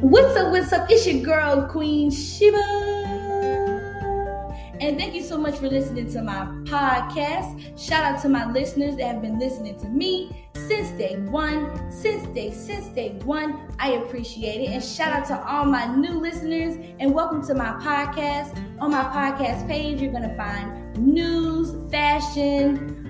What's up? What's up? It's your girl, Queen Sheba. And thank you so much for listening to my podcast. Shout out to my listeners that have been listening to me since day one, since day, since day one. I appreciate it. And shout out to all my new listeners and welcome to my podcast. On my podcast page, you're going to find news, fashion,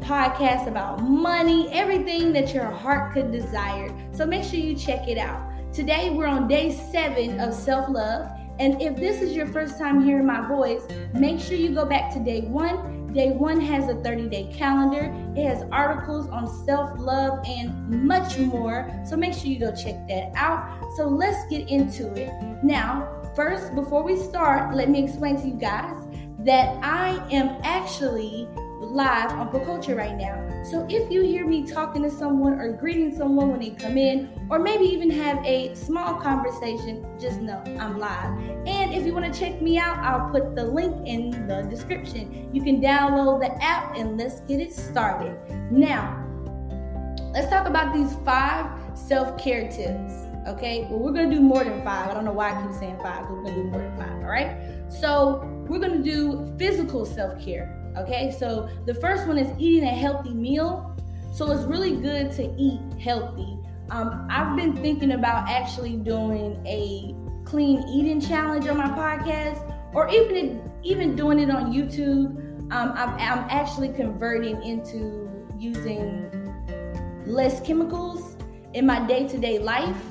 podcasts about money, everything that your heart could desire. So make sure you check it out. Today, we're on day seven of self love. And if this is your first time hearing my voice, make sure you go back to day one. Day one has a 30 day calendar, it has articles on self love and much more. So make sure you go check that out. So let's get into it. Now, first, before we start, let me explain to you guys that I am actually live on Book Culture right now. So if you hear me talking to someone or greeting someone when they come in, or maybe even have a small conversation, just know I'm live. And if you want to check me out, I'll put the link in the description. You can download the app and let's get it started. Now, let's talk about these five self care tips. Okay, well, we're gonna do more than five. I don't know why I keep saying five, but we're gonna do more than five. All right, so we're gonna do physical self care. Okay, so the first one is eating a healthy meal. So it's really good to eat healthy. Um, I've been thinking about actually doing a clean eating challenge on my podcast, or even even doing it on YouTube. Um, I'm, I'm actually converting into using less chemicals in my day-to-day life.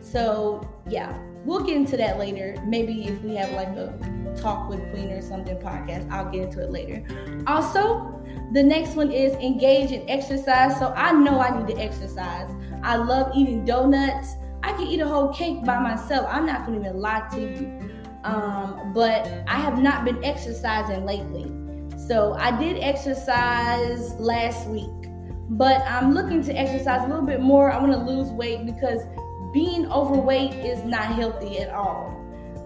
So yeah, we'll get into that later. Maybe if we have like a talk with Queen or something podcast. I'll get into it later. Also, the next one is engage in exercise. So I know I need to exercise. I love eating donuts. I can eat a whole cake by myself. I'm not gonna even lie to you. Um, but I have not been exercising lately. So I did exercise last week, but I'm looking to exercise a little bit more. I want to lose weight because being overweight is not healthy at all.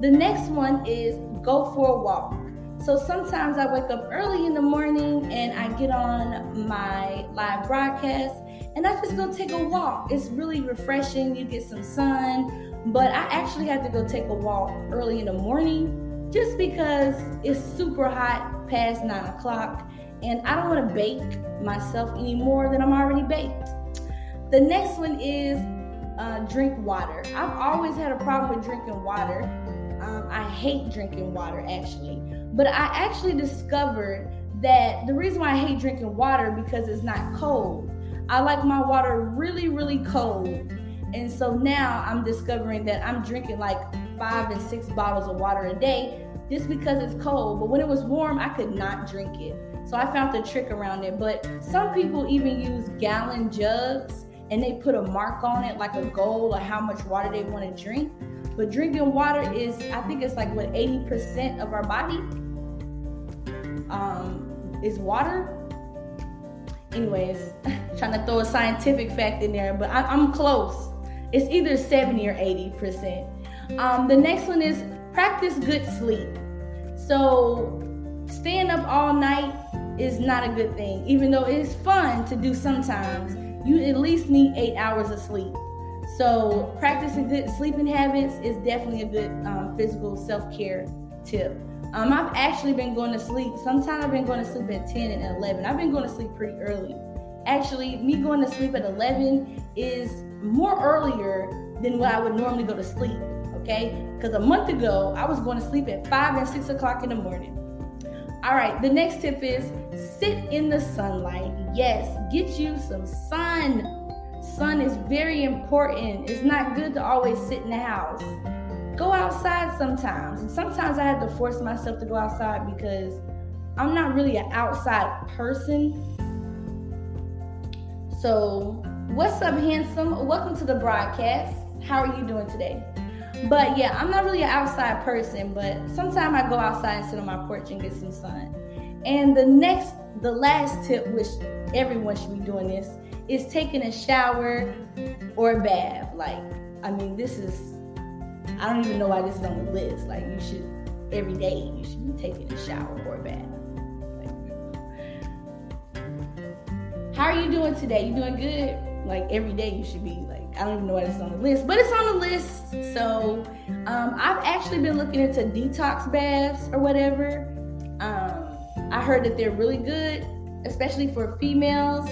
The next one is go for a walk. So sometimes I wake up early in the morning and I get on my live broadcast and I just go take a walk. It's really refreshing. You get some sun, but I actually have to go take a walk early in the morning just because it's super hot past nine o'clock and I don't want to bake myself any more than I'm already baked. The next one is uh, drink water. I've always had a problem with drinking water um, I hate drinking water actually, but I actually discovered that the reason why I hate drinking water because it's not cold. I like my water really, really cold. And so now I'm discovering that I'm drinking like five and six bottles of water a day just because it's cold. But when it was warm, I could not drink it. So I found the trick around it. But some people even use gallon jugs and they put a mark on it, like a goal of how much water they want to drink. But drinking water is, I think it's like what 80% of our body um, is water. Anyways, trying to throw a scientific fact in there, but I, am close. It's either 70 or 80%. Um, the next one is practice good sleep. So staying up all night is not a good thing, even though it's fun to do sometimes. You at least need eight hours of sleep. So, practicing good sleeping habits is definitely a good um, physical self care tip. Um, I've actually been going to sleep. Sometimes I've been going to sleep at 10 and 11. I've been going to sleep pretty early. Actually, me going to sleep at 11 is more earlier than what I would normally go to sleep. Okay? Because a month ago, I was going to sleep at 5 and 6 o'clock in the morning. All right, the next tip is sit in the sunlight. Yes, get you some sun sun is very important. It's not good to always sit in the house. Go outside sometimes. And sometimes I have to force myself to go outside because I'm not really an outside person. So, what's up, handsome? Welcome to the broadcast. How are you doing today? But yeah, I'm not really an outside person, but sometimes I go outside and sit on my porch and get some sun. And the next, the last tip, which everyone should be doing this, is taking a shower or a bath. Like, I mean, this is, I don't even know why this is on the list. Like, you should, every day, you should be taking a shower or a bath. Like, how are you doing today? You doing good? like every day you should be like I don't even know why it's on the list, but it's on the list. So um, I've actually been looking into detox baths or whatever. Um, I heard that they're really good, especially for females.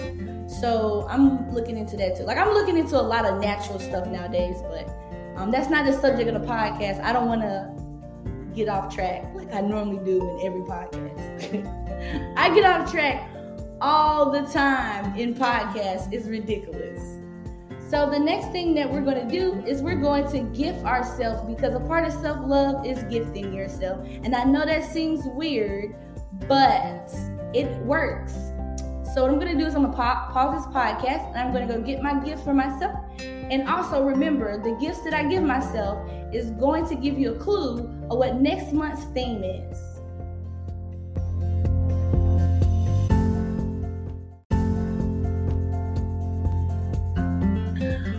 So I'm looking into that too. Like I'm looking into a lot of natural stuff nowadays, but um, that's not the subject of the podcast. I don't want to get off track like I normally do in every podcast. I get off track all the time in podcasts. It's ridiculous. So the next thing that we're going to do is we're going to gift ourselves because a part of self-love is gifting yourself. And I know that seems weird, but it works. So what I'm to do is I'm to pause this podcast and I'm to go get my gift for myself. And also remember, the gifts that I give myself is going to give you a clue of what next month's theme is.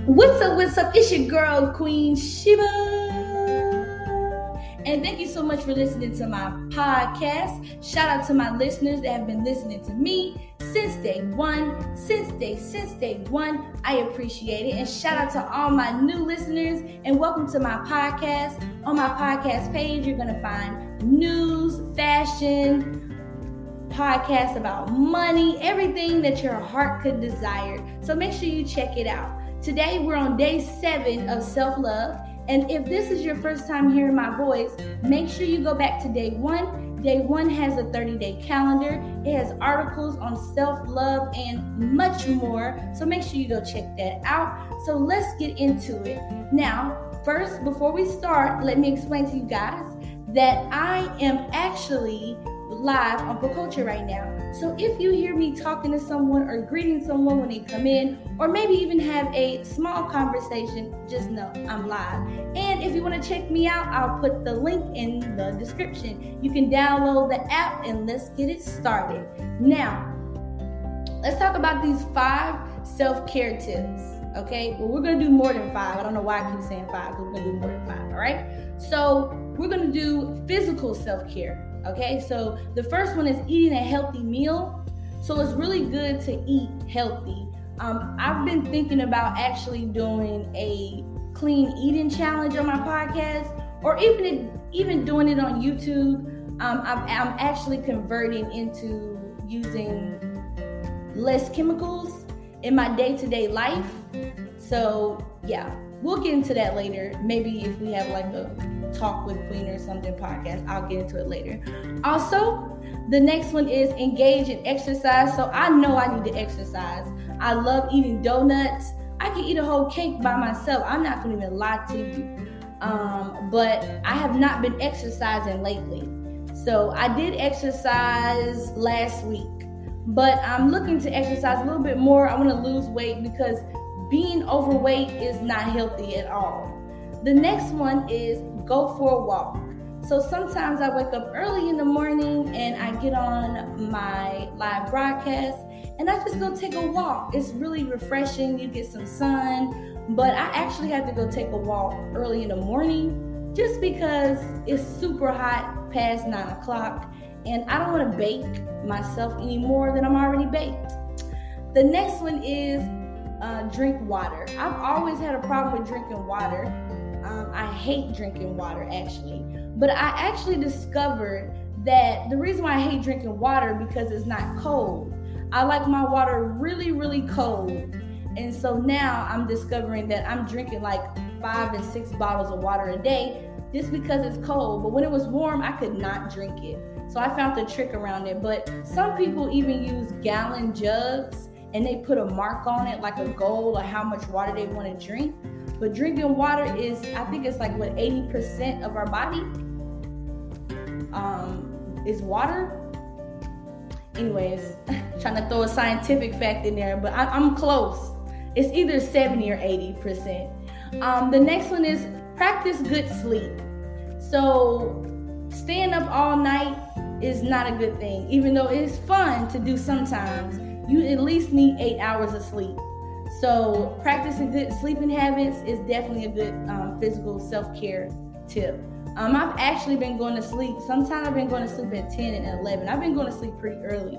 What's up? What's up? It's your girl, Queen Sheba. And thank you so much for listening to my podcast. Shout out to my listeners that have been listening to me since day one, since day, since day one. I appreciate it. And shout out to all my new listeners and welcome to my podcast. On my podcast page, you're going to find news, fashion, podcasts about money, everything that your heart could desire. So make sure you check it out. Today, we're on day seven of self love. And if this is your first time hearing my voice, make sure you go back to day one. Day one has a 30 day calendar, it has articles on self love and much more. So make sure you go check that out. So let's get into it. Now, first, before we start, let me explain to you guys that I am actually live on Book Culture right now. So if you hear me talking to someone or greeting someone when they come in, or maybe even have a small conversation, just know I'm live. And if you want to check me out, I'll put the link in the description. You can download the app and let's get it started. Now, let's talk about these five self care tips. Okay, well, we're gonna do more than five. I don't know why I keep saying five, but we're gonna do more than five. All right, so we're gonna do physical self care. Okay, so the first one is eating a healthy meal. So it's really good to eat healthy. Um, I've been thinking about actually doing a clean eating challenge on my podcast, or even even doing it on YouTube. Um, I'm, I'm actually converting into using less chemicals in my day-to-day life. So yeah, we'll get into that later. Maybe if we have like a talk with Queen or something podcast. I'll get into it later. Also, the next one is engage in exercise. So I know I need to exercise. I love eating donuts. I can eat a whole cake by myself. I'm not gonna even lie to you. Um, but I have not been exercising lately. So I did exercise last week, but I'm looking to exercise a little bit more. I want to lose weight because being overweight is not healthy at all. The next one is go for a walk. So sometimes I wake up early in the morning and I get on my live broadcast and I just go take a walk. It's really refreshing. You get some sun, but I actually have to go take a walk early in the morning just because it's super hot past nine o'clock and I don't want to bake myself any more than I'm already baked. The next one is uh, drink water. I've always had a problem with drinking water um, I hate drinking water actually, but I actually discovered that the reason why I hate drinking water because it's not cold. I like my water really, really cold. And so now I'm discovering that I'm drinking like five and six bottles of water a day just because it's cold. But when it was warm, I could not drink it. So I found the trick around it. But some people even use gallon jugs and they put a mark on it, like a goal of how much water they want to drink. But drinking water is, I think it's like what 80% of our body um, is water. Anyways, trying to throw a scientific fact in there, but I, am close. It's either 70 or 80%. Um, the next one is practice good sleep. So staying up all night is not a good thing, even though it's fun to do sometimes. You at least need eight hours of sleep. So practicing good sleeping habits is definitely a good um, physical self-care tip. Um, I've actually been going to sleep. Sometimes I've been going to sleep at 10 and 11. I've been going to sleep pretty early,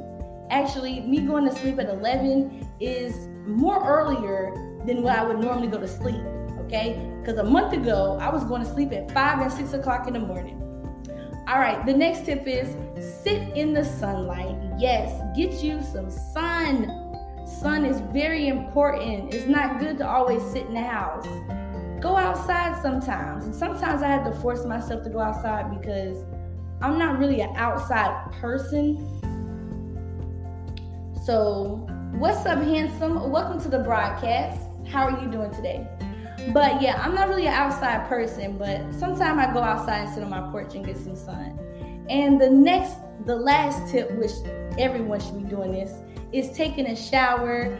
actually, me going to sleep at 11 is more earlier than what I would normally go to sleep. Okay, because a month ago I was going to sleep at five and six o'clock in the morning. All right, the next tip is sit in the sunlight. Yes, get you some sun. Sun is very important. It's not good to always sit in the house. Go outside sometimes. And sometimes I have to force myself to go outside because I'm not really an outside person. So, what's up, handsome? Welcome to the broadcast. How are you doing today? But yeah, I'm not really an outside person, but sometimes I go outside and sit on my porch and get some sun. And the next, the last tip, which everyone should be doing this, is taking a shower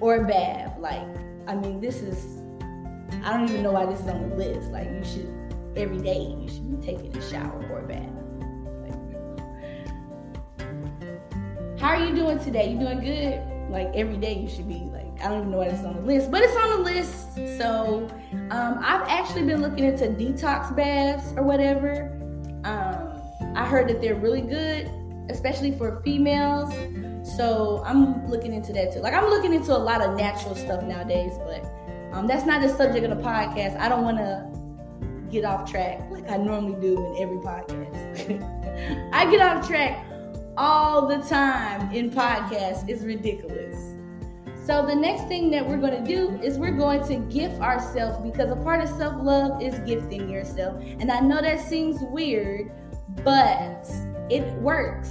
or a bath. Like, I mean, this is, I don't even know why this is on the list. Like, you should, every day, you should be taking a shower or a bath. how are you doing today? You doing good? Like, every day, you should be like, I don't even know why it's on the list, but it's on the list. So, um, I've actually been looking into detox baths or whatever. Um, I heard that they're really good, especially for females. So I'm looking into that too. Like I'm looking into a lot of natural stuff nowadays, but um, that's not the subject of the podcast. I don't want to get off track like I normally do in every podcast. I get off track all the time in podcasts. It's ridiculous. So the next thing that we're going to do is we're going to gift ourselves because a part of self-love is gifting yourself. And I know that seems weird, but it works.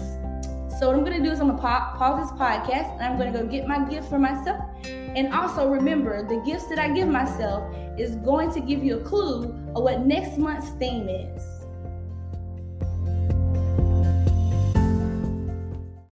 So what I'm gonna do is I'm gonna pause this podcast and I'm gonna go get my gift for myself. And also remember, the gifts that I give myself is going to give you a clue of what next month's theme is.